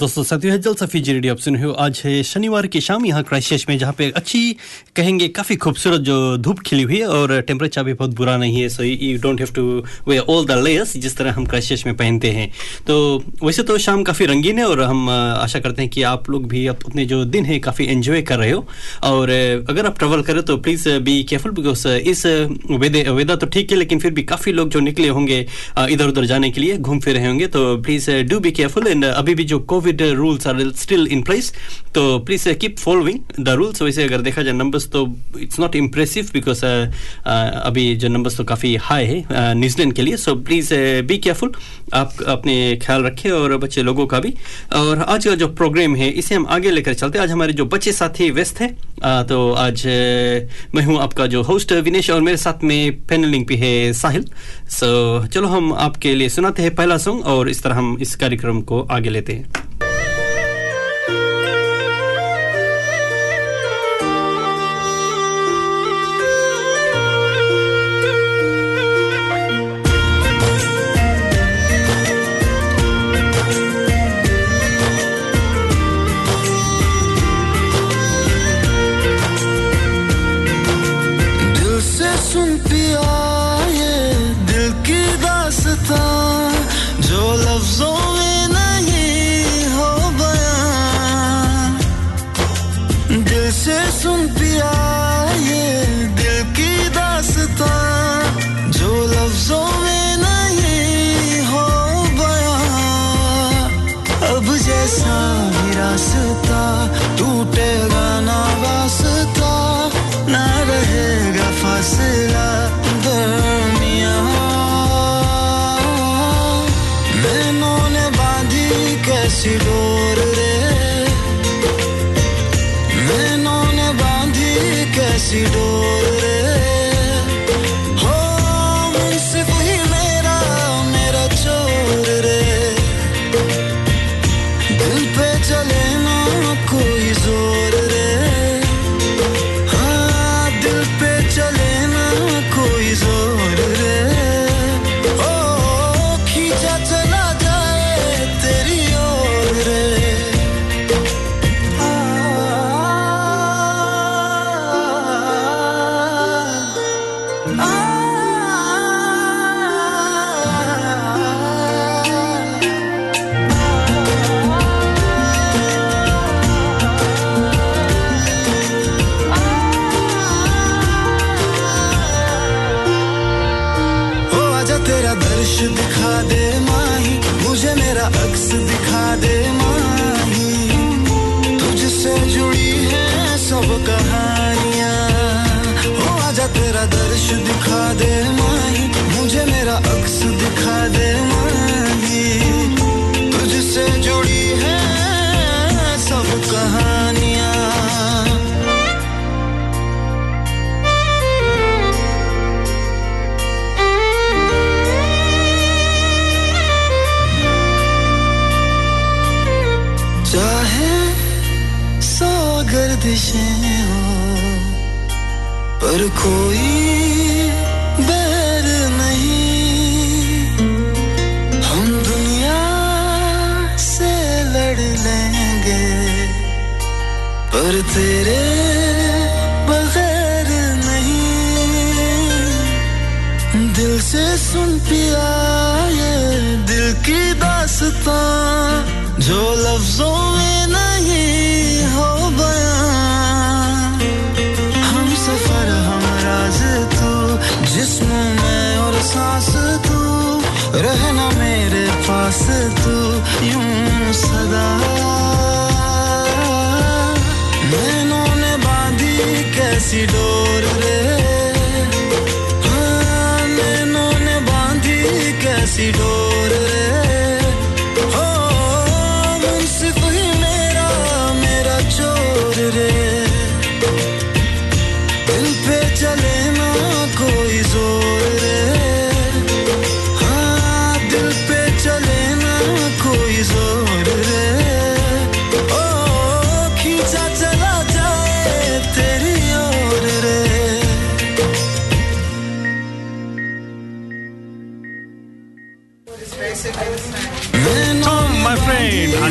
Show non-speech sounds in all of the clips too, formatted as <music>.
दोस्तों, साथियों जल सफी जी रेडियो, आप सुन हो। आज है शनिवार की शाम, यहाँ क्राइस्ट में, जहाँ पे अच्छी कहेंगे काफ़ी खूबसूरत जो धूप खिली हुई है और टेम्परेचर भी बहुत बुरा नहीं है so you don't have to wear all the layers जिस तरह हम क्राइस्ट में पहनते हैं। तो वैसे तो शाम काफ़ी रंगीन है और हम आशा करते हैं कि आप लोग भी अपने जो दिन है, काफ़ी एंजॉय कर रहे हो। और अगर आप ट्रेवल करें तो प्लीज़ बी केयरफुल बिकॉज़ इस वेदर तो ठीक है, लेकिन फिर भी काफ़ी लोग जो निकले होंगे इधर उधर जाने के लिए, घूम फिर रहे होंगे तो please do be careful and अभी भी जो covid rules are still in place तो please keep following the rules वैसे अगर देखा जाए नंबर्स तो इट्स नॉट इम्प्रेसिव बिकॉज़ अभी जो नंबर्स तो काफ़ी हाई है न्यूजीलैंड के लिए. सो प्लीज़ बी केयरफुल आप अपने ख्याल रखें और बच्चे लोगों का भी। और आज का जो प्रोग्राम है, इसे हम आगे लेकर चलते हैं। आज हमारे जो बच्चे साथी व्यस्त हैं तो आज मैं हूँ आपका जो होस्ट विनेश, और मेरे साथ में पैनलिंग भी है साहिल। सो चलो हम आपके लिए सुनाते हैं पहला सॉन्ग और इस तरह हम इस कार्यक्रम को आगे लेते हैं। लफ्जों में नहीं हो बयां। हम सफ़र, हम राज तू, जिस्म में और सांस तू। रहना मेरे पास तू, यूँ सदा। नैनों ने बांधी कैसी डो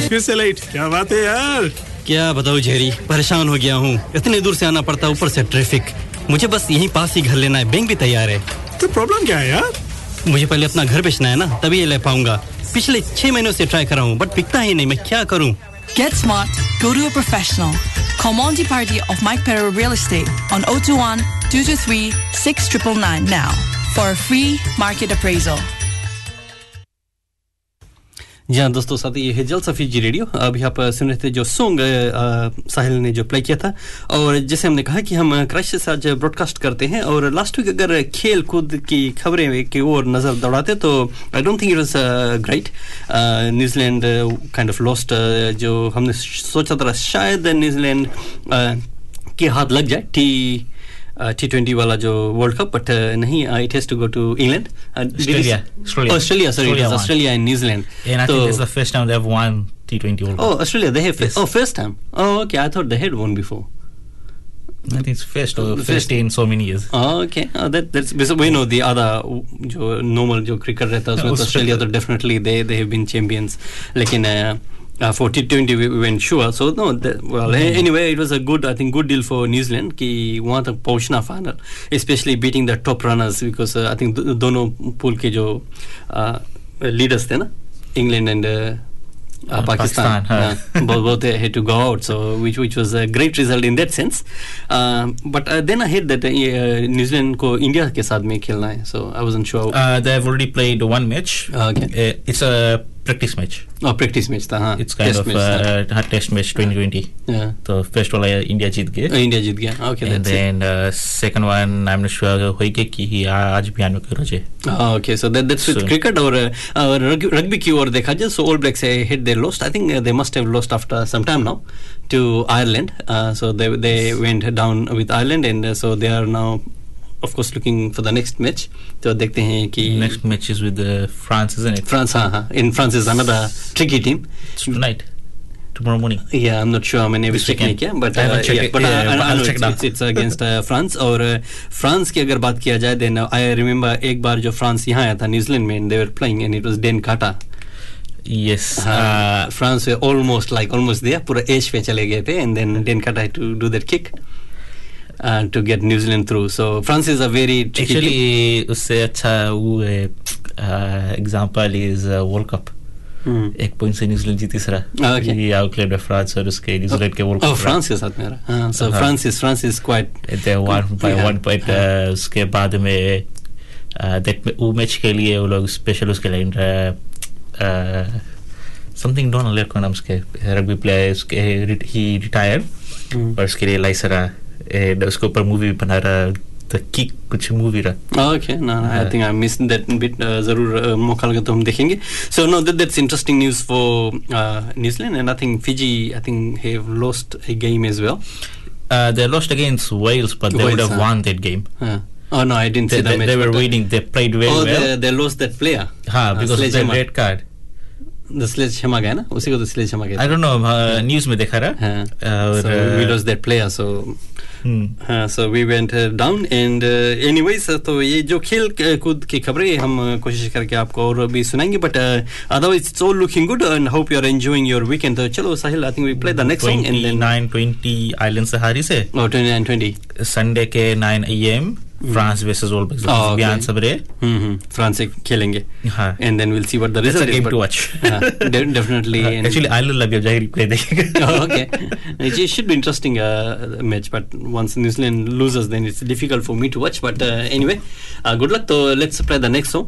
फिर से लेट क्या बात है यार। क्या बताऊँ जेरी परेशान हो गया हूँ। इतने दूर से आना पड़ता है ऊपर से ट्रैफ़िक मुझे बस यहीं पास ही घर लेना है बैंक भी तैयार है। तो प्रॉब्लम क्या है यार? मुझे पहले अपना घर बेचना है ना तभी ये ले पाऊँगा। पिछले छह महीनों से ट्राई कर रहा हूँ बट बिकता ही नहीं मैं क्या करूँ? Get smart, go to a professional. Call Monty Party of Mike Perro Real Estate on 021 223 6999 now for a free market appraisal. जी हाँ दोस्तों, साथ ये है जल सफीजी रेडियो। अभी आप सुन रहे थे जो सॉन्ग साहिल ने जो प्ले किया था, और जैसे हमने कहा कि हम क्रश से आज ब्रॉडकास्ट करते हैं, और लास्ट वीक अगर खेल कूद की खबरें की ओर नज़र दौड़ाते तो I don't think it was great New Zealand kind of lost जो हमने सोचा था शायद न्यूजीलैंड के हाथ लग जाए। टी टी ट्वेंटी वाला जो वर्ल्ड कप बट नहीं it has to go to England Australia. Australia. Australia sorry Australia and New Zealand And I think this is the first time they've won T20 World Oh. Australia, they have. Yes. Oh, first time. Oh, okay. I thought they had won before. I think it's first or First. in so many years. Oh, okay. Oh, that that's because we know the other जो normal जो cricket रहता है उसमें तो Australia. Australia तो definitely they they have been champions. लेकिन uh, uh, for T20 we, we went sure. So no, that, well anyway it was a good I think good deal for New Zealand कि वहाँ तक पहुँचना final, especially beating the top runners because uh, I think दो- दोनों pool के जो uh, leaders थे ना England and uh, uh, Uh, Pakistan, Pakistan, huh. yeah, <laughs> both, both uh, had to go out, so which which was a great result in that sense. Um, but uh, then I heard that uh, New Zealand को India के साथ में खेलना है, so I wasn't sure. Uh, they've already played one match. Okay. Uh, it's a practice match और practice match था हाँ it's kind of हाँ टेस्ट मैच 2020 तो फ़र्स्ट वाला इंडिया जीत गया इंडिया जीत गया okay that's it and then second one I am not sure हुई के कि आज भी आने के रोज़े okay so that that's with cricket और रग्बी की ओर देखा जाए so All Blacks hit they lost I think they must have lost after some time now to Ireland so they they went down with Ireland and so they are now of course looking for the next match तो देखते हैं कि next match is with France is it France हाँ हाँ. In France is another tricky team tonight tomorrow morning या I am not sure मैंने अभी check नहीं किया but I have check but I have check it's it's against France और France की अगर बात किया जाए देन आई रिमेंबर एक बार जो फ्रांस यहाँ आया था न्यूजीलैंड में they were playing and it was then काटा Yes. हाँ, uh, uh, were almost like almost there. Pura Ash pe chale gaye the and then Denkata had to do that kick. Uh, to get New Zealand through. So France is a very tricky team. Actually, उससे अच्छा वो example is world cup Hmm. एक point से New Zealand जीती सरा Okay. ये outlet France और उसके न्यूजीलैंड के वर्ल्ड Oh, कप France के साथ मेरा. हाँ, so हाँ. France is France is quite they won by Yeah. One point उसके बाद में दैट वो मैच के लिए वो लोग स्पेशल उसके लिए समथिंग डोनाल्ड लेट का नाम उसके रग्बी प्लेयर उसके ही रिटायर्ड Hmm. और उसके लिए लाइसरा एंड उसके ऊपर मूवी बना रहा द किक कुछ मूवी रहा Oh, okay, no, no, I Yeah. think I missed that bit. Uh, ज़रूर uh, मौका लगा तो हम देखेंगे. So no, that, that's interesting news for uh, New Zealand, and I think Fiji, I think have lost a game as well. Uh, they lost against Wales, but they Wales, would have huh? won that game. Uh, oh no, I didn't They, see the they, match. they were uh, winning. They played very oh, well. they, they lost that player. हाँ, Uh, because of the red card. The sledgehammer guy, ना? उसी को तो sledgehammer I कहते don't know. Uh, news में देखा रहा. हैं. हाँ. और, uh, lost that player. So hmm. हाँ, so we went down and any uh, uh, तो ये जो खेल कूद की खबरें हम uh, कोशिश करके आपको और भी सुनाएँगे but otherwise it's all looking good and hope you are enjoying your weekend तो चलो Sahil I think we play the next song and then 29 20 Ireland से हारी से और 29 20 संडे के 9 AM France versus all Oh, okay. बयान सबरे हम्म फ्रांस से खेलेंगे हाँ and then will see what the That's a result game to watch. Definitely actually Ireland लगे ज़ाहिर प्ले देखेंगे oh, okay. It should be interesting uh, match, but once New Zealand loses, then it's difficult for me to watch. But uh, anyway, uh, good luck. So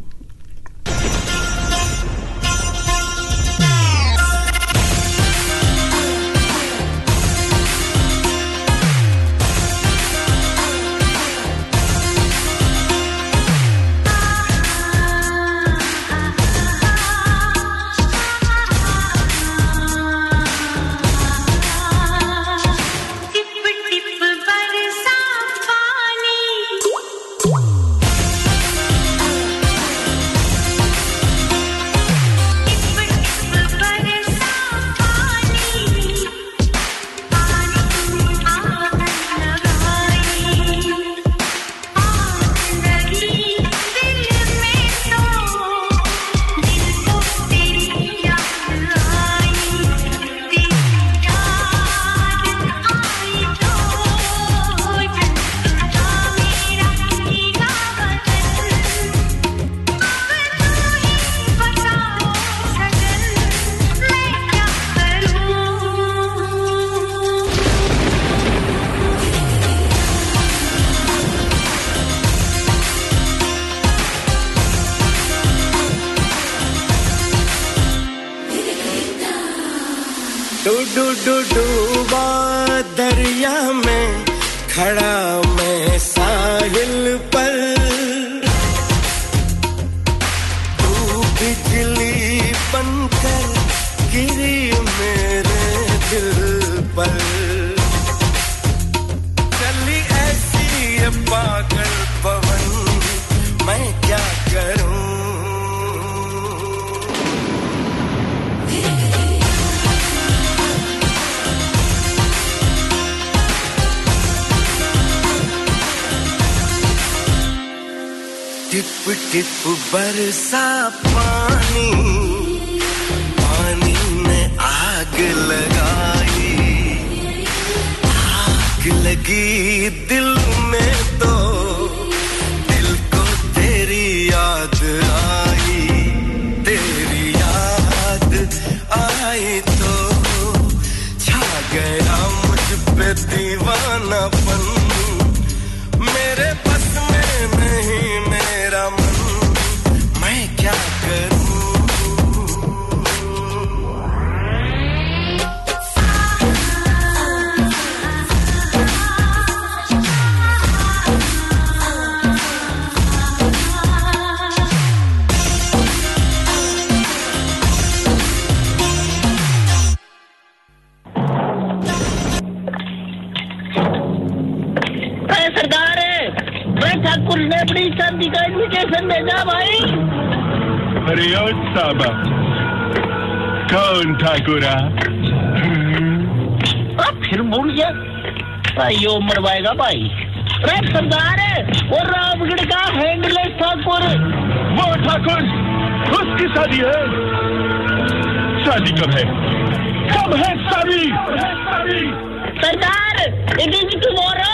दरिया में खड़ा tip बरसा पानी पानी ने आग लगाई। आग लगी दिल साबा कौन ठाकुरा अब फिर भूल गया। भाई यो मरवाएगा भाई। अरे सरदार वो रामगढ़ का हैंडलेस ठाकुर। वो ठाकुर उसकी शादी है। शादी कब है? कब है शादी? सरदार इट इज़ टुमारो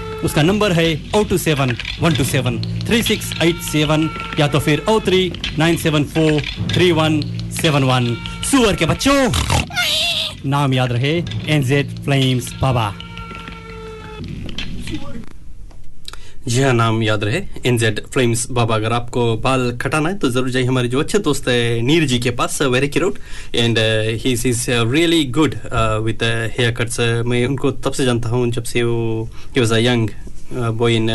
उसका नंबर है O two seven one two seven three six eight seven या तो फिर O three nine seven four three one seven one सुअर के बच्चों, नाम याद रहे एनजेड फ्लेम्स बाबा। जी हाँ नाम याद रहे एनजेड फ्लेम्स बाबा, अगर आपको बाल कटाना है तो ज़रूर जाइए। हमारे जो अच्छे दोस्त है, नीर जी के पास very road and he is really good with hair cuts मैं उनको तब से जानता हूँ जब से वो was young boy in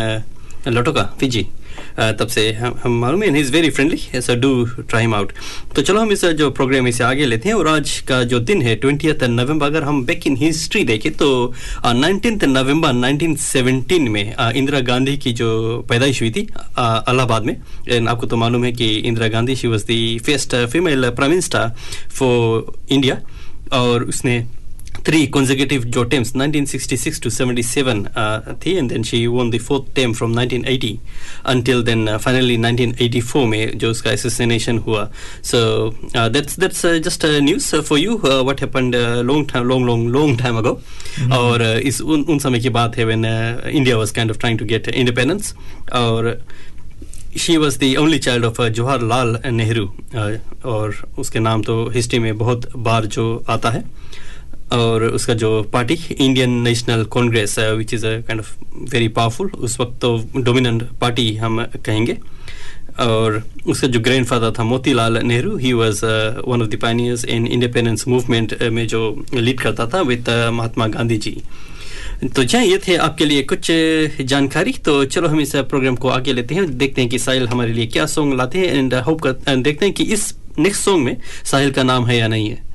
Lautoka Fiji तब से हम हम मालूम है is very friendly so do try out तो चलो हम इस जो प्रोग्राम इसे आगे लेते हैं, और आज का जो दिन है ट्वेंटी नवंबर अगर हम बैक इन हिस्ट्री देखें तो नाइनटीन नवंबर 1917 में इंदिरा गांधी की जो पैदाइश हुई थी इलाहाबाद में एंड आपको तो मालूम है कि Indira Gandhi she was the first female prime minister for India और उसने थ्री कंजर्वेटिव जो टेम्स 1966 टू 77 थी and fourth time from 1980 until then finally 1984 में जो उसका एसोसिनेशन हुआ so that's just news for you what happened long long long long time ago और इस उन, समय की बात है when India was kind of trying to get independence और she was the only child of uh, jawaharlal nehru और उसके नाम तो हिस्ट्री में बहुत बार जो आता है और उसका जो party Indian National Congress which is a kind of very powerful उस वक्त तो डोमिनेंट पार्टी हम कहेंगे। और उसका जो ग्रैंडफादर था Motilal Nehru he was one of the pioneers in independence movement में जो लीड करता था विद महात्मा गांधी जी तो जहाँ ये थे आपके लिए कुछ जानकारी तो चलो हम इस प्रोग्राम को आगे लेते हैं, देखते हैं कि साहिल हमारे लिए क्या सॉन्ग लाते हैं एंड होप कर देखते हैं कि इस नेक्स्ट सॉन्ग में साहिल का नाम है या नहीं है।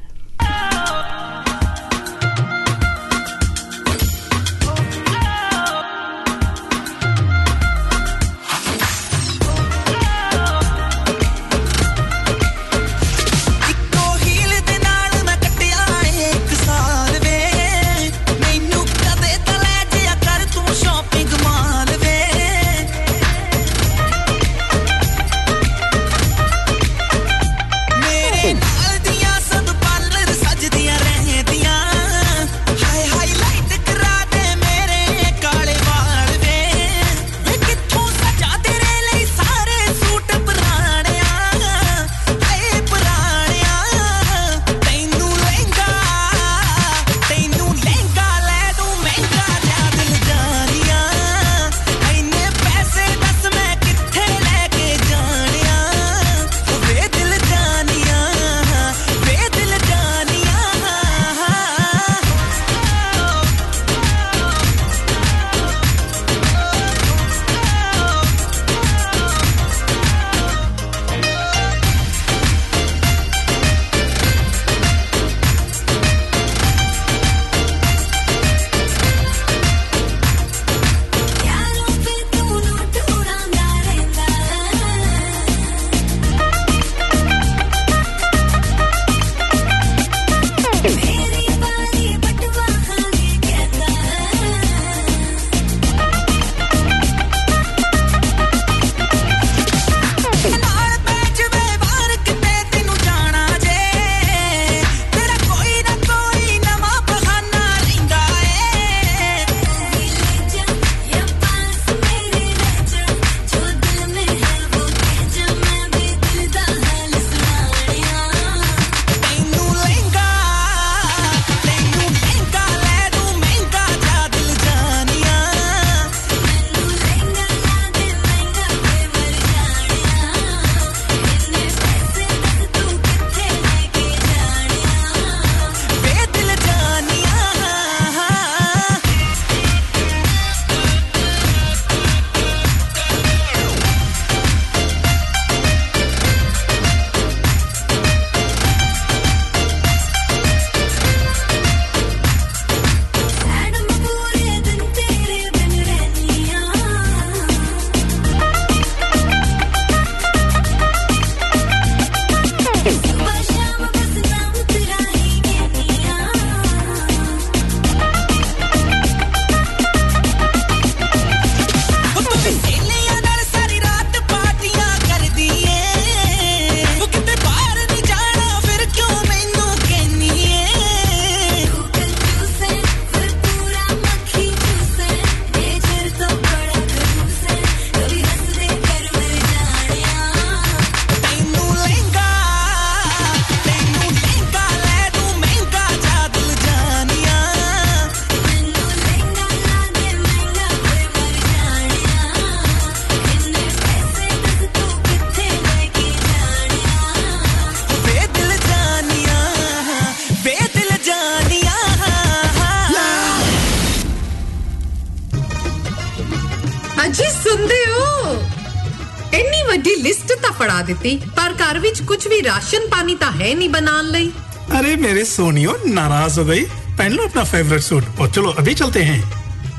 ਵਿੱਚ ਕੁਝ ਵੀ ਰਾਸ਼ਨ ਪਾਣੀ ਤਾਂ ਹੈ ਨਹੀਂ ਬਣਾਉਣ ਲਈ अरे मेरे सोनियो नाराज हो गई पहन लो अपना फेवरेट सूट और चलो अभी चलते हैं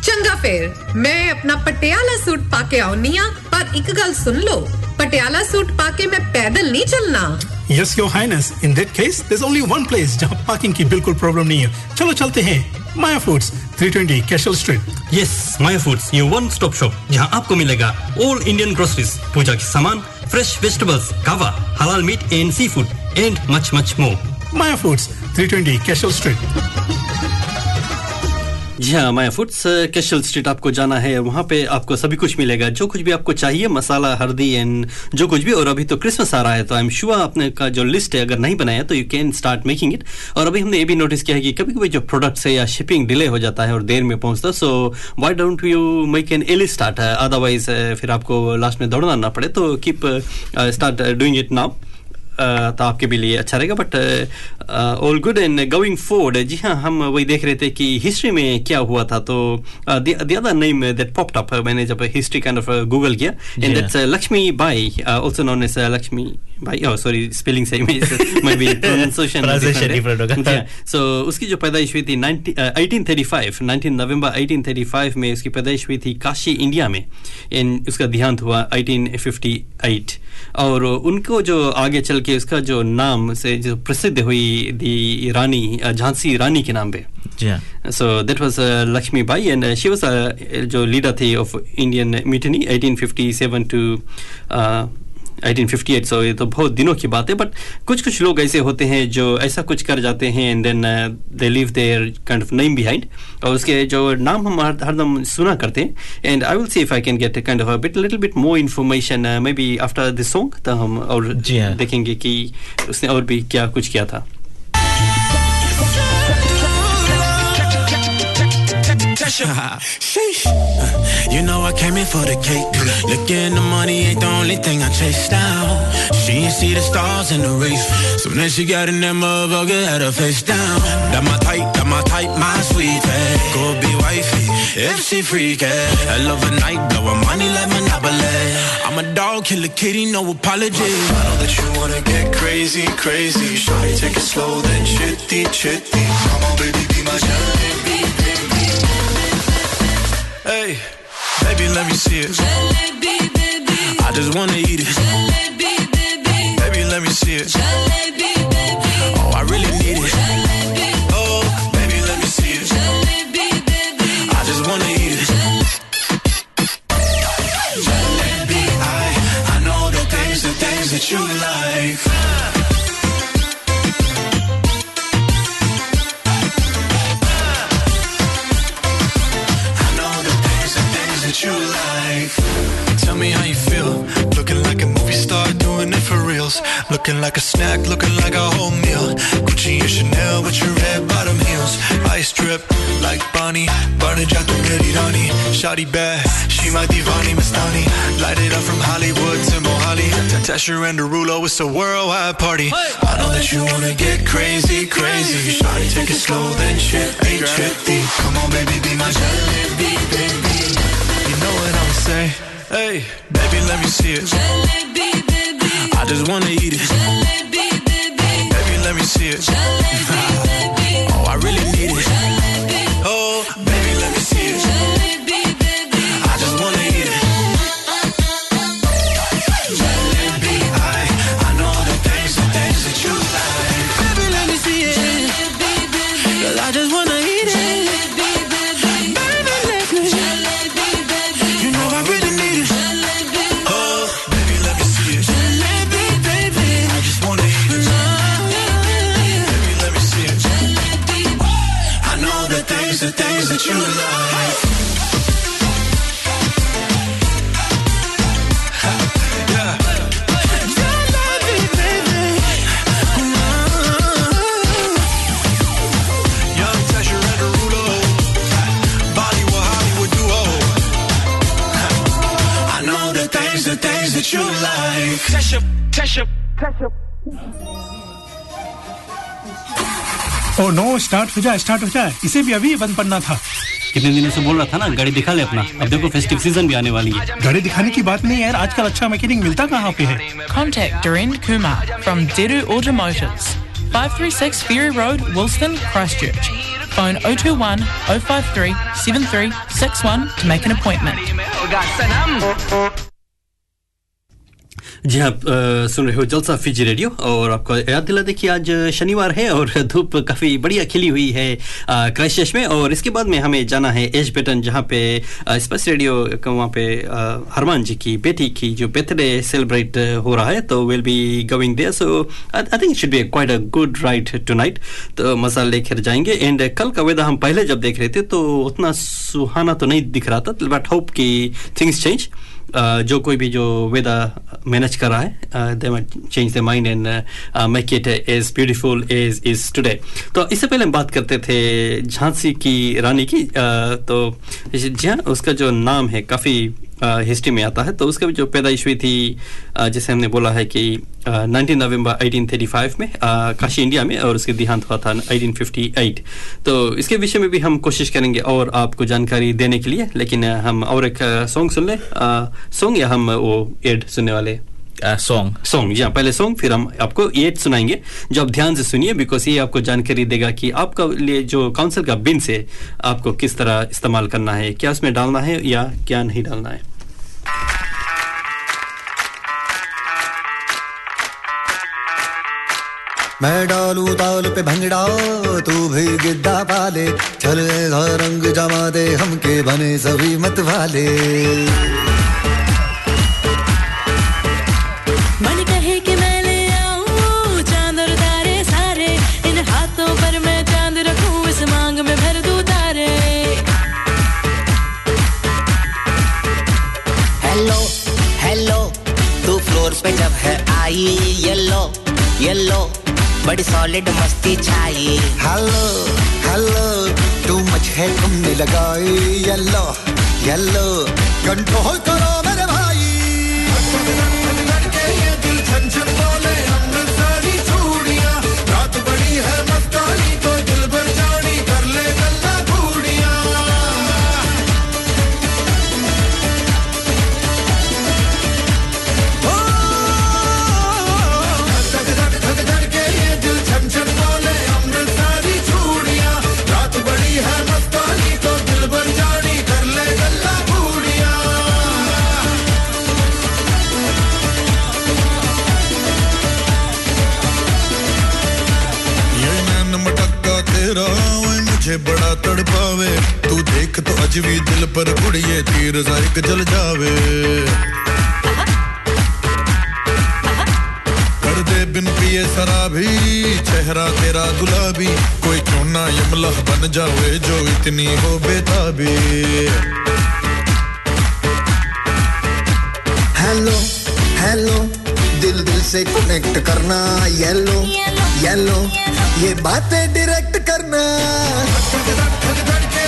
ਚੰਗਾ ਫੇਰ ਮੈਂ ਆਪਣਾ ਪਟਿਆਲਾ ਸੂਟ ਪਾ ਕੇ ਆਉਣੀ ਆ ਪਰ ਇੱਕ ਗੱਲ ਸੁਣ ਲਓ ਪਟਿਆਲਾ ਸੂਟ ਪਾ ਕੇ ਮੈਂ ਪੈਦਲ ਨਹੀਂ ਚੱਲਣਾ yes your highness in that case there's only one place जहाँ पार्किंग की बिल्कुल प्रॉब्लम नहीं है चलो चलते हैं Maya Foods 320 Castle Street yes Maya Foods ये वन स्टॉप शॉप जहां आपको मिलेगा ऑल इंडियन ग्रोसरीज पूजा के सामान fresh vegetables, kava, halal meat and seafood, and much, much more. Maya Foods, 320 Cashel Street. जी हाँ माया फूड्स कैशल स्ट्रीट आपको जाना है, वहाँ पे आपको सभी कुछ मिलेगा। जो कुछ भी आपको चाहिए, मसाला, हल्दी, एंड जो कुछ भी, और अभी तो क्रिसमस आ रहा है तो आई एम श्योर आपने का जो लिस्ट है, अगर नहीं बनाया तो you can start making it और अभी हमने ये भी नोटिस किया है कि कभी कभी जो प्रोडक्ट्स है या शिपिंग डिले हो जाता है और देर में पहुँचता so why don't you make an early start otherwise फिर आपको लास्ट में दौड़ना ना पड़े तो keep start doing it now तो आपके भी लिए अच्छा रहेगा but all good and going forward जी हाँ हम वही देख रहे थे कि हिस्ट्री में क्या हुआ था तो the other name that popped up मैंने जब हिस्ट्री काइंड ऑफ़ गूगल किया and that's Lakshmi Bai also known as Lakshmi Bhai oh sorry spelling same is <laughs> maybe pronunciation Pronunciation different होगा। so उसकी जो पैदाइश हुई थी 19 uh, 1835 19 नवंबर 1835 में उसकी पैदाइश हुई थी काशी इंडिया में इन उसका देहांत हुआ 1858 और उनको जो आगे चल के कि इसका जो नाम से जो प्रसिद्ध हुई दी रानी झांसी रानी के नाम पे। So that was Lakshmi Bai and she was जो लीडर थी of Indian mutiny eighteen fifty seven to 1858 so ये तो बहुत दिनों की बात है बट कुछ कुछ लोग ऐसे होते हैं जो ऐसा कुछ कर जाते हैं and then they leave their kind of name behind और उसके जो नाम हम हर हरदम सुना करते हैं and I will see if I can get kind of a bit little bit more information maybe after this song तो हम और जी हाँ। देखेंगे कि उसने और भी क्या कुछ किया था <laughs> Sheesh. You know I came in for the cake. Looking the money ain't the only thing I chase down. She ain't see the stars in the race. So then she got in that motherfucker, had her face down. That my type, that my type, my sweet Go be wifey if she freaky. I love a night, blowing money like Monopoly. I'm a dog, kill a kitty, no apology. I know that you wanna get crazy, crazy. Shawty, take it slow, then chitty, chitty. Come on, baby, be my baby. Hey, baby, let me see it. I just wanna eat it. Baby, Baby, let me see it. Oh, reals. Looking like a snack, looking like a whole meal. Gucci and Chanel with your red bottom heels. Ice drip like Bonnie. Burning jack the ready Rani. Shotty bad, she my divani Mastani. Light it up from Hollywood to Mohali. Tesher and Derulo, it's a worldwide party. I know that you wanna get crazy, crazy. Shotty, take it slow, then chippy, chippy. Come on, baby, be my jalebi, baby. You know what I'ma say? Hey, baby, let me see it. I just wanna eat it. Baby, let me see it. baby. <laughs> oh, I really need it. Oh, baby, let me oh no start हो जाए start हो जाए इसे भी अभी बंद पड़ना था कितने दिनों से बोल रहा था ना गाड़ी दिखा ले अपना अब देखो फेस्टिव सीज़न भी आने वाली है गाड़ी दिखाने की बात नहीं यार आजकल अच्छा मैकेनिक मिलता कहाँ पे है Contact Doreen Kumar from Deru Automotives, 536 Ferry Road, Wilston, Christchurch. Phone 021 053 7361 to make an appointment. जी हाँ आप अ, सुन रहे हो जलसा फिजी रेडियो और आपको याद दिला दे कि आज शनिवार है और <laughs> धूप काफ़ी बढ़िया खिली हुई है क्राइस्टचर्च में। और इसके बाद में हमें जाना है एज बेटन जहाँ पे स्पेस रेडियो का वहाँ पे हरमान जी की बेटी की जो बर्थडे सेलिब्रेट हो रहा है तो will be going there so I think should be quite a good ride tonight तो मज़ा लेकर जाएँगे। एंड कल का वेदर हम पहले जब देख रहे थे तो उतना सुहाना तो नहीं दिख रहा था बट होप कि थिंग्स चेंज जो कोई भी जो वेदा मैनेज कर रहा है they might change the mind and make it as beautiful as is today तो इससे पहले हम बात करते थे झांसी की रानी की uh, तो जी हाँ उसका जो नाम है काफ़ी हिस्ट्री में आता है तो उसका भी जो पैदाइश हुई थी जैसे हमने बोला है कि नाइनटीन नवंबर 1835 में काशी इंडिया में और उसके देहांत हुआ था 1858 तो इसके विषय में भी हम कोशिश करेंगे और आपको जानकारी देने के लिए लेकिन हम और एक सॉन्ग सुन लें। सॉन्ग या हम वो एड सुनने वाले? सॉन्ग सॉन्ग जी हाँ पहले सॉन्ग फिर हम आपको एड सुनाएँगे। जो आप ध्यान से सुनिए बिकॉज़ ये आपको जानकारी देगा कि आपका लिए जो काउंसिल का बिन से आपको किस तरह इस्तेमाल करना है क्या उसमें डालना है या क्या नहीं डालना है। मैं डालू ताल पे भंगड़ा तू भी गिद्दा पाले। चले रंग जमा दे हमके बने सभी मत वाले मन कहे कि मैं ले आऊँ चाँद और तारे सारे। इन हाथों पर मैं चाँद रखूँ इस मांग में भर दूँ तारे। हेलो हेलो तू फ्लोर पे जब है आई येलो येलो। बड़ी सॉलिड मस्ती छाई। हेलो हेलो तू मच है तुमने लगाई येलो येलो कंट्रोल करो मेरे मुझे बड़ा तड़पावे। तू देख तो अज भी दिल पर गुड़िए तीर जायक जल जावे। बिन पिए शराबी, चेहरा तेरा गुलाबी। कोई क्यों यमला बन जावे जो इतनी हो बेताबी। हेलो हेलो दिल दिल से कनेक्ट करना येलो येलो ये बातें डायरेक्ट करना। धड़के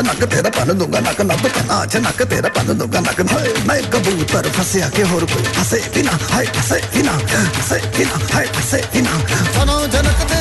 छना नक तेरा पन दूँगा, नक नब कना अच्छा नक तेरा पन दूँगा, नक मैं कबूतर फंसे के और कोई फंसे बिना, हाय फंसे बिना फंसे बिना, हाय फंसे बिना। छनो जनक तेरा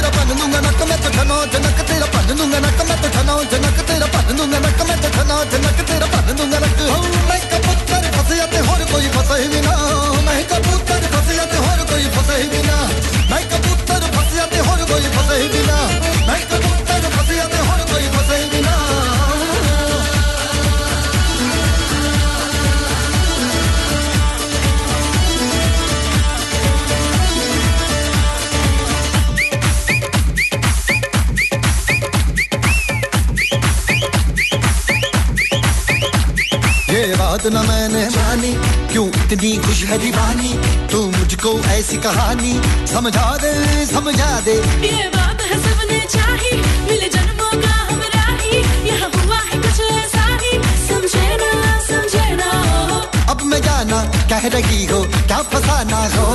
बात न मैंने मानी। क्यों इतनी खुश है दीवानी? तू मुझको ऐसी कहानी समझा दे समझा दे। ये बात है सबने चाही। मिले जन्मों का हम राही यहाँ हुआ है कुछ ऐसा ही समझे ना समझे ना। अब मैं जाना कह रही हो क्या फसाना हो?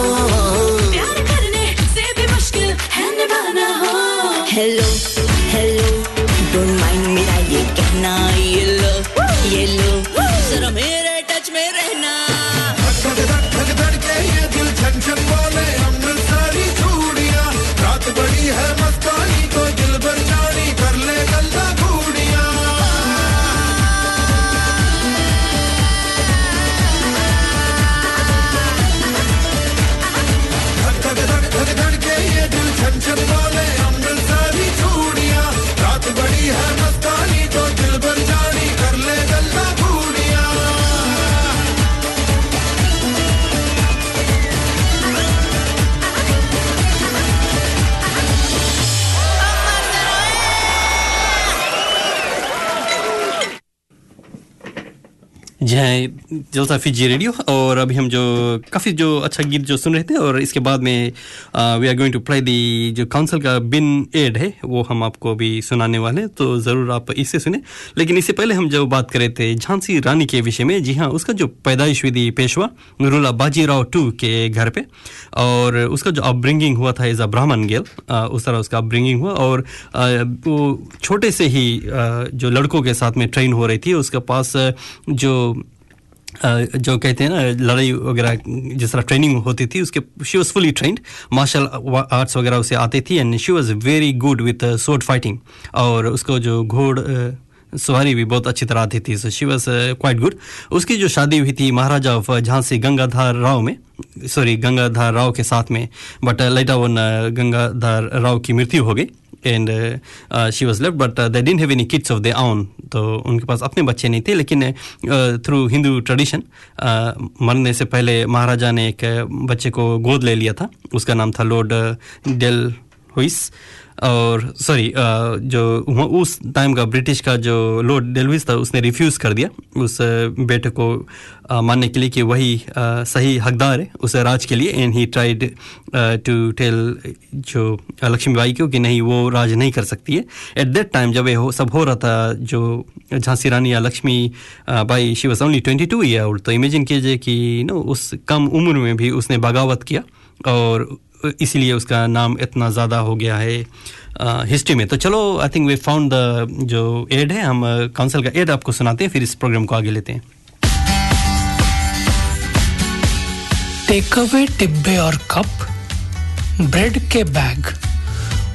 प्यार करने से भी मुश्किल है निभाना हो। हेलो हाँ जलसा फिजी रेडियो, और अभी हम जो, काफ़ी जो अच्छा गीत जो सुन रहे थे, और इसके बाद में we are going to play the जो काउंसिल का बिन एड है, वो हम आपको अभी सुनाने वाले हैं तो ज़रूर आप इससे सुने। लेकिन इससे पहले हम जो बात कर थे, झांसी रानी के विषय में, जी हाँ उसका जो पैदाइश हुई थी पेशवा नूरुल्ला बाजीराव टू के घर पे, और उसका जो अपब्रिंगिंग हुआ था एज अ ब्राह्मण गेल उस तरह उसका अपब्रिंगिंग हुआ, और वो छोटे से ही जो लड़कों के साथ में ट्रेन हो रही थी, उसके पास, जो जो कहते हैं ना, लड़ाई वगैरह, जिस तरह ट्रेनिंग होती थी, उसके she was fully trained martial arts वगैरह उसे आते थी and she was very good with sword fighting और उसको जो घोड़ सवारी भी बहुत अच्छी तरह आती थी so she was quite good उसकी जो शादी हुई थी महाराजा ऑफ़ झांसी गंगाधार राव में सॉरी गंगाधार राव के साथ में but later on Gangadhar Rao की मृत्यु हो गई। And she was left but they didn't have any kids of their own तो उनके पास अपने बच्चे नहीं थे लेकिन थ्रू हिंदू ट्रेडिशन मरने से पहले महाराजा ने एक uh, बच्चे को गोद ले लिया था। उसका नाम था लॉर्ड डेल हुइस और सॉरी जो उस टाइम का ब्रिटिश का जो लॉर्ड डेलविस था उसने रिफ्यूज़ कर दिया उस uh, बेटे को uh, मानने के लिए कि वही uh, सही हकदार है उस राज के लिए। And he tried to tell जो लक्ष्मीबाई को कि नहीं वो राज नहीं कर सकती है। एट दैट टाइम जब ये हो सब हो रहा था जो झांसी रानी या Lakshmi uh, Bai she was only twenty two year old तो इमेजिन कीजिए कि नो उस कम उम्र में भी उसने बगावत किया और इसीलिए उसका नाम इतना ज़्यादा हो गया है हिस्ट्री में। तो चलो I think we found the जो एड है, हम काउंसिल का एड आपको सुनाते हैं, फिर इस प्रोग्राम को आगे लेते हैं। टेक अवे डिब्बे और कप ब्रेड के बैग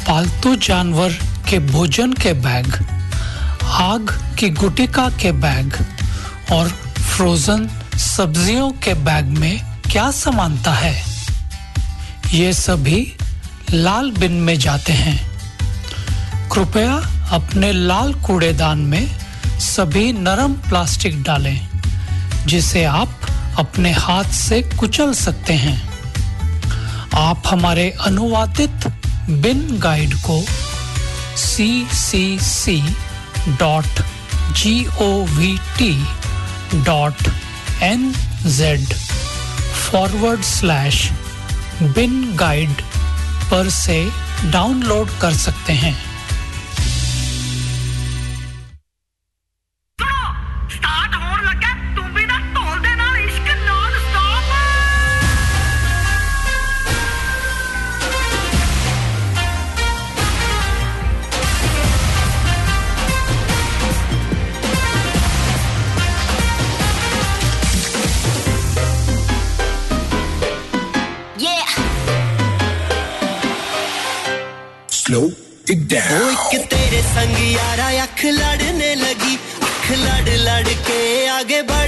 पालतू जानवर के भोजन के बैग आग की गुटिका के बैग और फ्रोजन सब्जियों के बैग में क्या समानता है? ये सभी लाल बिन में जाते हैं। कृपया अपने लाल कूड़ेदान में सभी नरम प्लास्टिक डालें जिसे आप अपने हाथ से कुचल सकते हैं। आप हमारे अनुवादित बिन गाइड को C C C dot G O V T dot N Z forward slash bin guide पर से डाउनलोड कर सकते हैं। अख लड़ने लगी। अख लड़ लड़ के आगे बढ़ने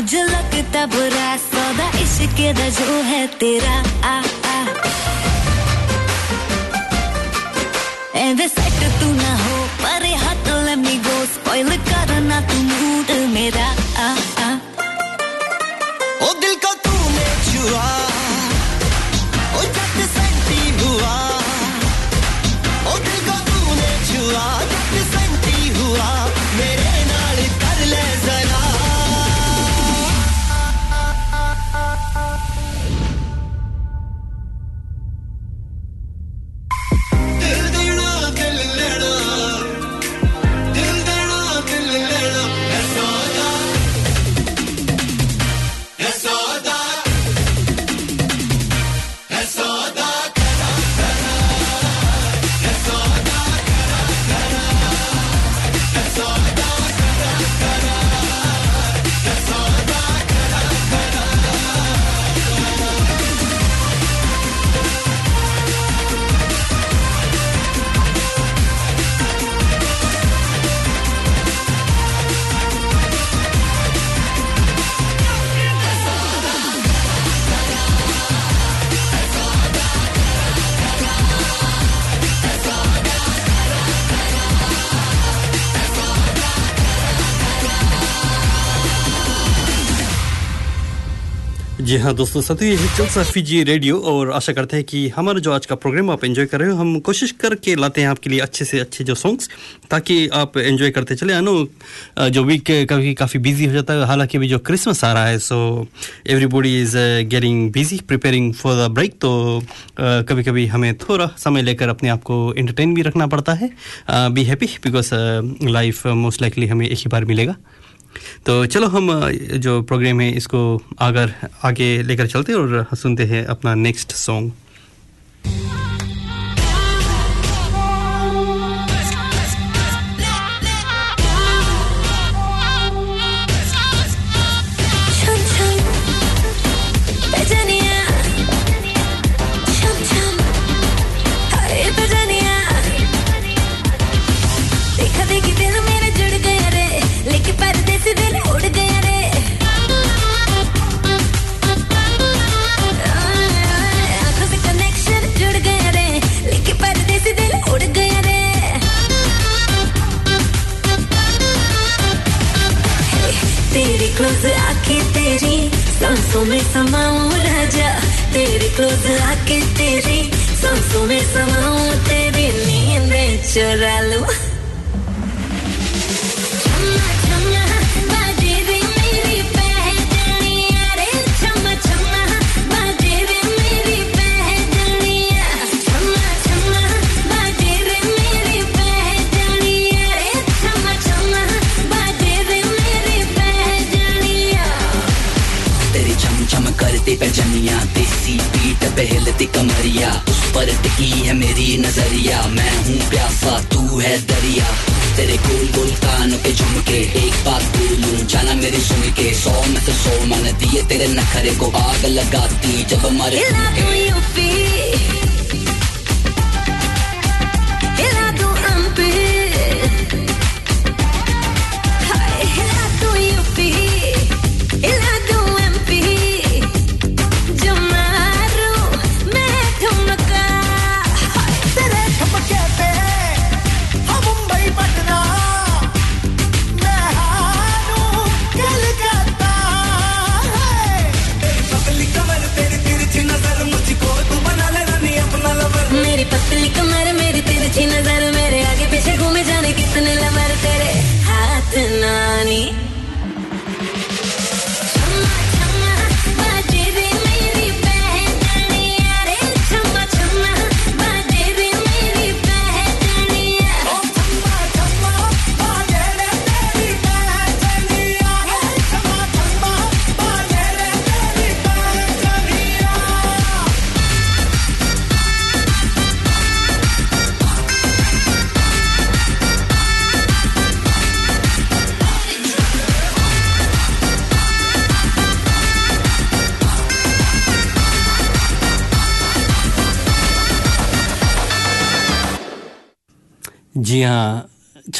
मुझे लगता बुरा सौदा इश्क के जो है तेरा। आ जी हाँ दोस्तों साथियों ये जलसा फीजी रेडियो और आशा करते हैं कि हमारा जो आज का प्रोग्राम आप एंजॉय कर रहे हो, हम कोशिश करके लाते हैं आपके लिए अच्छे से अच्छे जो सॉन्ग्स ताकि आप एंजॉय करते चले। आनो जो वीक कभी काफ़ी बिज़ी हो जाता है, हालाँकि अभी जो क्रिसमस आ रहा है so everybody is getting busy preparing for the break तो कभी कभी हमें थोड़ा समय लेकर अपने आप को एंटरटेन भी रखना पड़ता है। Be happy because life most likely हमें एक ही बार मिलेगा। तो चलो हम जो प्रोग्राम है, इसको अगर आगे लेकर चलते हैं और सुनते हैं अपना नेक्स्ट सॉन्ग सांसों में समाऊं राजा, तेरे क्लोज आके तेरी, सांसों में समाऊं तेरी नींद चुरा लूँ। पहचनिया देसी पीट बहलती कमरिया उस पर टिकी है मेरी नज़रिया। मैं हूँ प्यासा तू है दरिया। तेरे गोल गोल कान के झुमके एक बात बोलूँ जाना मेरी सुन के। सौ में से सौ मन दिए तेरे नखरे को आग लगाती जब मरे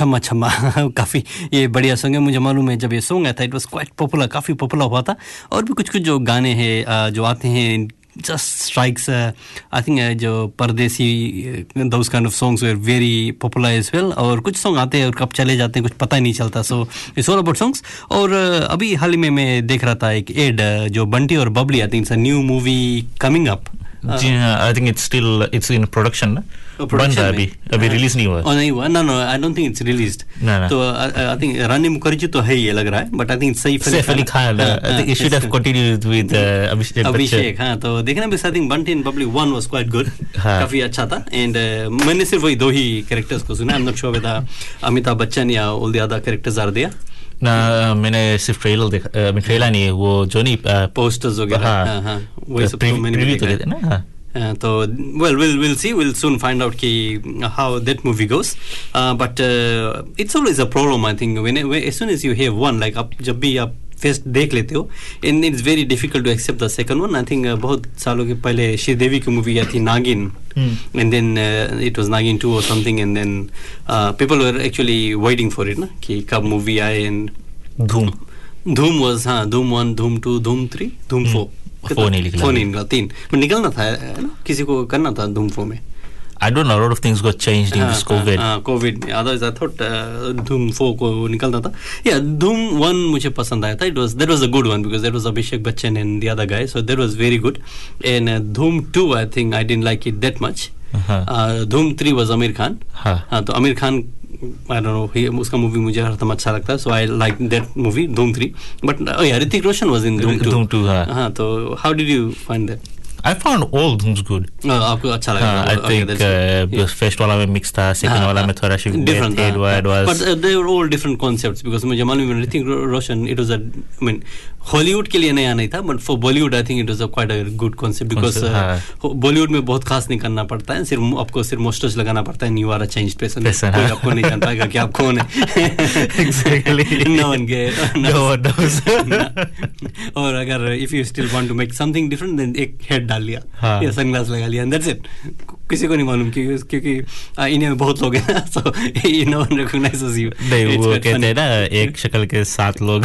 छम्मा छम्मा काफ़ी ये बढ़िया सॉन्ग है, मुझे मालूम है जब ये सॉन्ग आया था इट वाज क्वाइट पॉपुलर काफ़ी पॉपुलर हुआ था। और भी कुछ कुछ जो गाने हैं जो आते हैं जस्ट स्ट्राइक्स आई थिंक जो Pardesi those kind of songs were very popular as well और कुछ सॉन्ग आते हैं और कब चले जाते हैं, कुछ पता ही नहीं चलता। So it's all about songs और अभी हाल ही में मैं देख रहा था एक एड जो बंटी और Babli I think it's a new movie coming up जी हाँ I think it's still it's in production ना बन रहा अभी अभी रिलीज़ नहीं हुआ नहीं हुआ no no I don't think it's released. No, no. तो आई थिंक रानी मुखर्जी तो है ये लग रहा है but I think Saif Saif Ali Khan I think should have continued with Abhishek Abhishek हाँ तो देखना भी I think Bunty in one was quite good. काफ़ी अच्छा था। एंड मैंने सिर्फ़ वही दो ही कैरेक्टर्स को सुना। I am not sure Amitabh Bachchan या all the other characters are there ना मैंने सिर्फ़ ट्रेलर देखा आई ट्रेलर नहीं है वो जो नहीं पोस्टर्स वगैरह हाँ हाँ वही सब तो मैंने भी प्रीव्यू तो देखा देते है। ना हाँ Uh, तो well we'll we'll see we'll soon find out ki how that movie goes uh, but uh, it's always a problem I think when, when as soon as you have one like आप जब भी आप first देख लेते हो। And it's very difficult to accept the second one I think बहुत सालों के पहले श्रीदेवी की मूवी आई थी नागिन। Uh, it was Nagin 2 or something and then uh, people were actually waiting for it ना कि कब मूवी आए and धूम। धूम was हाँ धूम वन धूम टू धूम थ्री धूम फोर। फोर नहीं निकला। तीन। निकलना था किसी को करना था धूम फोर में। I don't know a lot of things got changed in this COVID. Covid में otherwise I thought Dhoom four को निकलना था। या धूम वन मुझे पसंद आया था। It was that was a good one because that was Abhishek Bachchan and the other guy so that was very good and Dhoom two I think I didn't like it that much Dhoom three was Aamir Khan हाँ तो Aamir Khan I don't know उसका movie मुझे हरदम अच्छा लगता है so I like that movie Dhoom three but Hrithik Roshan was in Dhoom two हाँ। तो how did you find that I found all Dhooms good आपको अच्छा लगा हाँ, I Okay, think that's good. uh, first वाला में mix था second हाँ, वाला में थोड़ा सी different third था, one was but uh, they were all different concepts because मुझे मालूम है Hrithik Roshan it was a I mean Hollywood के लिए नया नहीं था but for Bollywood I think it was a quite a good concept because. Bollywood में बहुत खास नहीं करना पड़ता है सिर्फ़ आपको सिर्फ़ मोस्टर्स लगाना पड़ता है you are a change person कोई। आपको नहीं जान पाएगा कि आप कौन है. <laughs> नो वन <laughs> <laughs> और अगर if you still want to make something different then एक हेड डाल लिया। हाँ। या सनग्लास लगा लिया दैट्स इट किसी को नहीं मालूम क्योंकि क्योंकि इंडिया में बहुत लोग हैं so no one recognises you नहीं वो कहते हैं ना एक शक्ल के सात लोग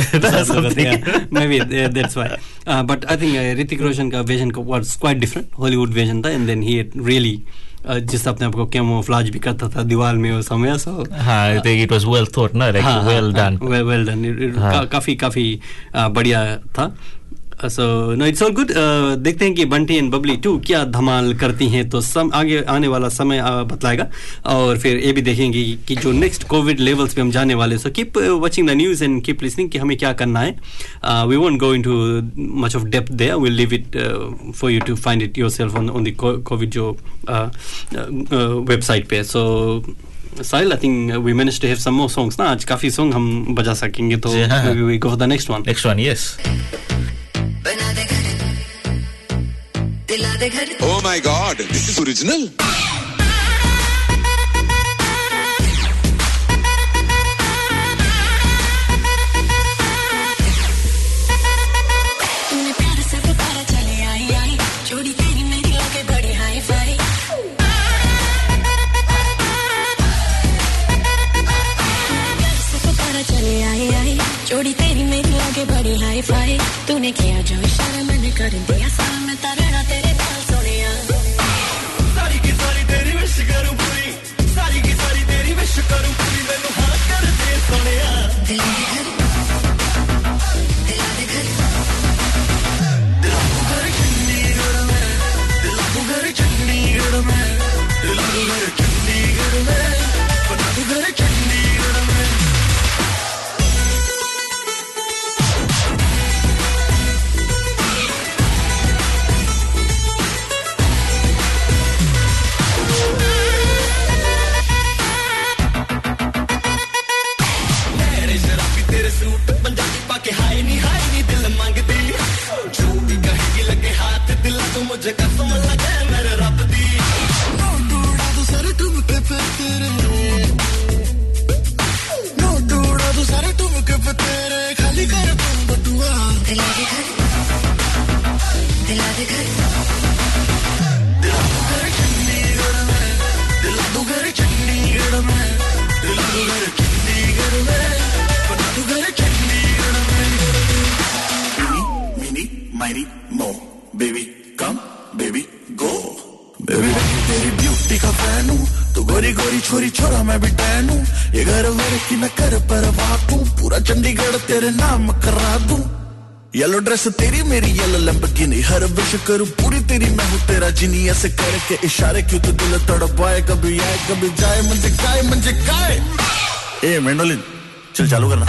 maybe that's why but I think Hrithik Roshan का vision was quite different Hollywood vision था एंड देन ही रियली जिस अपने आपको कैमोफ्लाज भी करता था दीवार में उस समय सो हाँ I think it was well thought ना like well done. Well well done. काफ़ी काफ़ी uh, बढ़िया था. So no it's all good देखते हैं कि बंटी एंड बबली टू क्या धमाल करती हैं तो सम आगे आने वाला समय uh, बतलाएगा। और फिर ये भी देखेंगे कि जो नेक्स्ट कोविड लेवल्स पे हम जाने वाले so keep watching the news and keep listening कि हमें क्या करना है। We won't go into much of depth there will leave it for you to find it yourself on on the COVID जो वेबसाइट पे। So Sahil I think we manage to have some more songs ना? आज काफ़ी song हम बजा सकेंगे तो जी, हाँ। maybe we go for the next one next one yes Oh my god, this is original. तूने manicure, Jewish, I'm a nickel, and they are wish करूँ पूरी तेरी मैं हूँ तेरा जिनी, ऐसे करके इशारे क्यों तो दिल तड़पाए? कभी आए, कभी जाए मंजे काय मंजे काय ए, मेंडोलिन, चल चालू करना।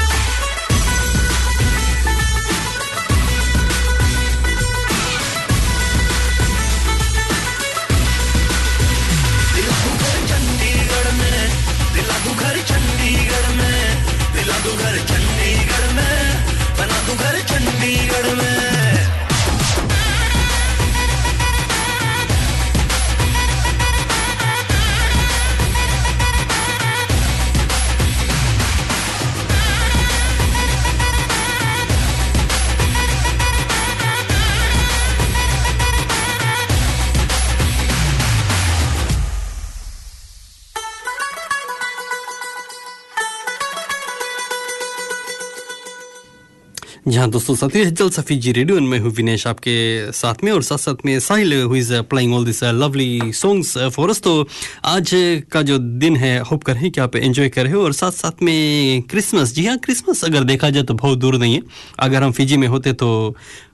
जहाँ दोस्तों साथी जल सफी जी रेडियो में हूँ विनेश आपके साथ में और साथ साथ में Sahil who is playing all this lovely songs for us तो आज का जो दिन है होप कर हैं कि आप एंजॉय कर रहे हो और साथ साथ में क्रिसमस जी हाँ क्रिसमस अगर देखा जाए तो बहुत दूर नहीं है। अगर हम फिजी में होते तो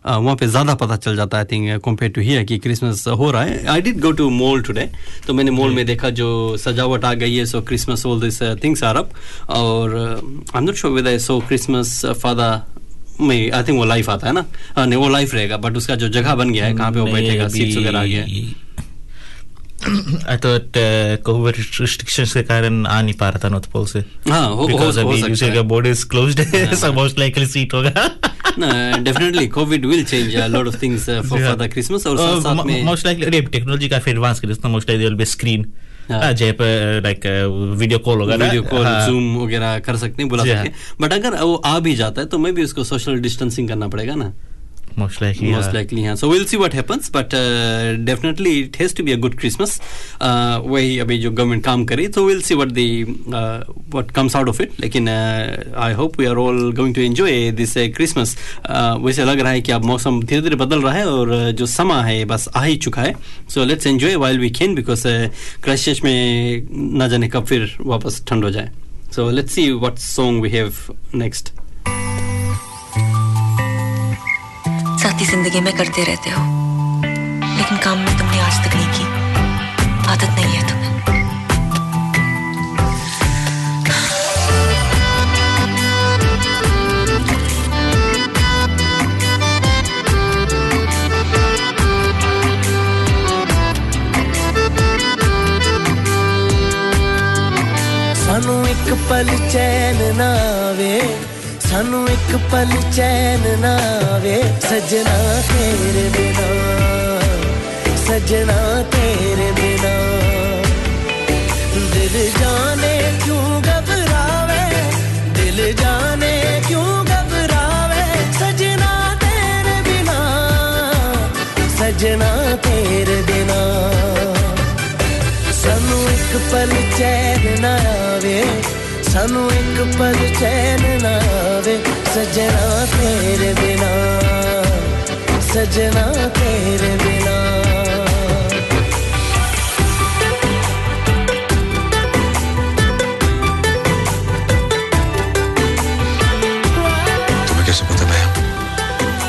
वहाँ पे ज़्यादा पता चल जाता है I think compare to here कि क्रिसमस हो रहा है। I did go to mall today तो मैंने मॉल में देखा जो सजावट आ गई है so Christmas all this things are up और I am not sure with so Christmas father में आई थिंक वो लाइफ आता है ना? हाँ, नहीं वो लाइफ रहेगा बट उसका जो जगह बन गया है कहाँ पे वो बैठेगा सीट्स वगैरह आ गया आई थॉट कोविड रिस्ट्रिक्शंस के कारण आ नहीं पा रहा था नॉर्थ पोल से। हाँ, हो- हो- बिकॉज़ हो सकता है। का बोर्ड इज़ क्लोज्ड है। सो मोस्ट लाइकली सीट होगा। Definitely COVID will change a lot of things for for the Christmas और साथ साथ में मोस्ट लाइकली टेक्नोलॉजी काफ़ी एडवांस कर इसमें मोस्ट लाइकली बे स्क्रीन पर लाइक वीडियो कॉल वगैरह वीडियो कॉल हाँ। जूम वगैरह कर सकते हैं बुला सकते हैं। बट अगर वो आ भी जाता है तो मैं भी उसको सोशल डिस्टेंसिंग करना पड़ेगा ना। Most likely most yeah. likely yeah so we'll see what happens but uh, definitely it has to be a good christmas uh, वही अभी जो गवर्नमेंट काम करे तो we'll see what the uh, what comes out of it लेकिन uh, I hope we are all going to enjoy this uh, Christmas uh, वैसे लग रहा है कि अब मौसम धीरे धीरे बदल रहा है और uh, जो समा है बस आ ही चुका है so let's enjoy while we can because uh, Christ में ना जाने कब फिर वापस ठंड हो जाए so let's see what song we have next साथी ज़िंदगी में करते रहते हो। लेकिन काम में तुमने आज तक नहीं की। आदत नहीं है तुम्हें। सानू एक पल चैन ना आवे सानू एक पल चैन ना आवे सजना तेरे बिना सजना तेरे बिना दिल जाने क्यों घबरावे दिल जाने क्यों घबरावे सजना तेरे बिना सजना तेरे बिना सानू एक पल चैन ना आवे सानू एक पल चैन ना आवे सजना तेरे बिना। सजना तेरे बिना।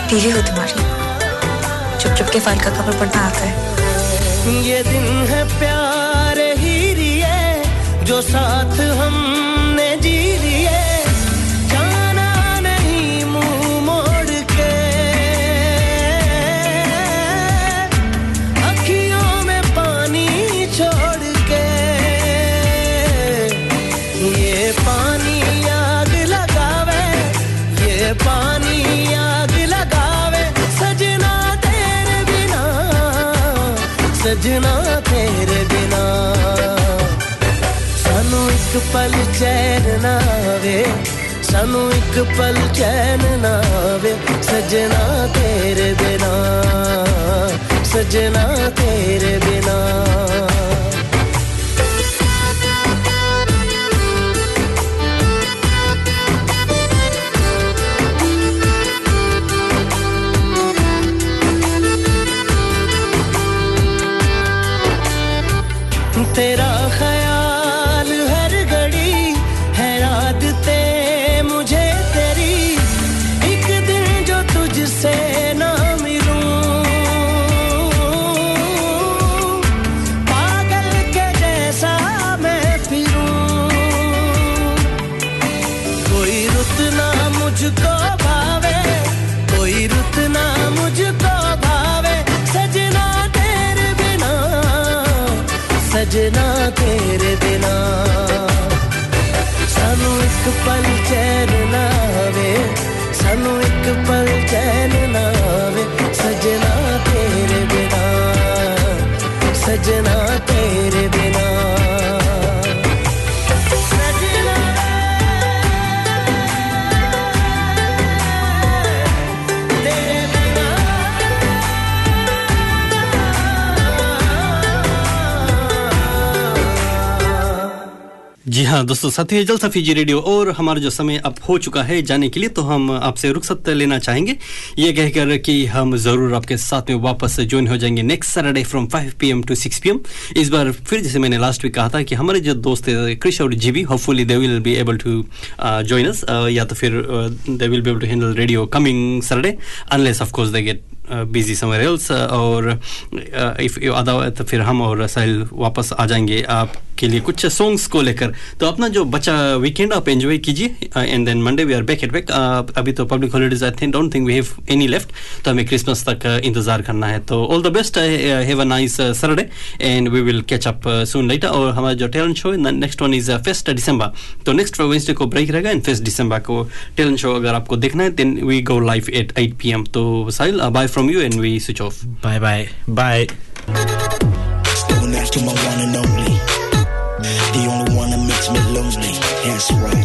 पीरी हो तुम्हारी। चुप चुप के फ़ाइल का कवर पढ़ना आता है। ये दिन है प्यार ही रिए जो साथ हम ਇੱਕ ਪਲ ਚੈਨ ਨਾ ਆਵੇ ਸਾਨੂੰ ਇੱਕ ਪਲ ਚੈਨ ਨਾ ਆਵੇ ਸਜਣਾ ਤੇਰੇ ਬਿਨਾ ਸਜਣਾ ਤੇਰੇ ਬਿਨਾ सानू हाँ दोस्तों साथी है जलसा फीजी रेडियो और हमारा जो समय अब हो चुका है जाने के लिए तो हम आपसे रुखसत लेना चाहेंगे। ये कहकर कि हम ज़रूर आपके साथ में वापस ज्वाइन हो जाएँगे next Saturday from 5 PM to 6 PM इस बार फिर जैसे मैंने लास्ट वीक कहा था कि हमारे जो दोस्त क्रिश और जी GB hopefully they will be able to join us या तो फिर they will be able to handle radio coming Saturday unless of course they get busy somewhere else और इफ़ अदर तो फिर हम और साहिल वापस आ जाएँगे। आपके लिए कुछ सॉन्ग्स को लेकर। तो अपना जो बचा वीकेंड आप एंजॉय कीजिए and then Monday we are back at back अभी तो public holidays I think don't think we have any left तो हमें क्रिसमस तक uh, इंतज़ार करना है। तो all the best have a nice Saturday and we will catch up soon later और हमारा जो टैलेंट शो है next one is first December तो नेक्स्ट वेंसडे को ब्रेक रहेगा एंड फेस्ट दिसंबर को टैलेंट शो अगर आपको देखना है then we go live at 8 PM तो Sahil bye from you and we switch off bye bye Bye. Right.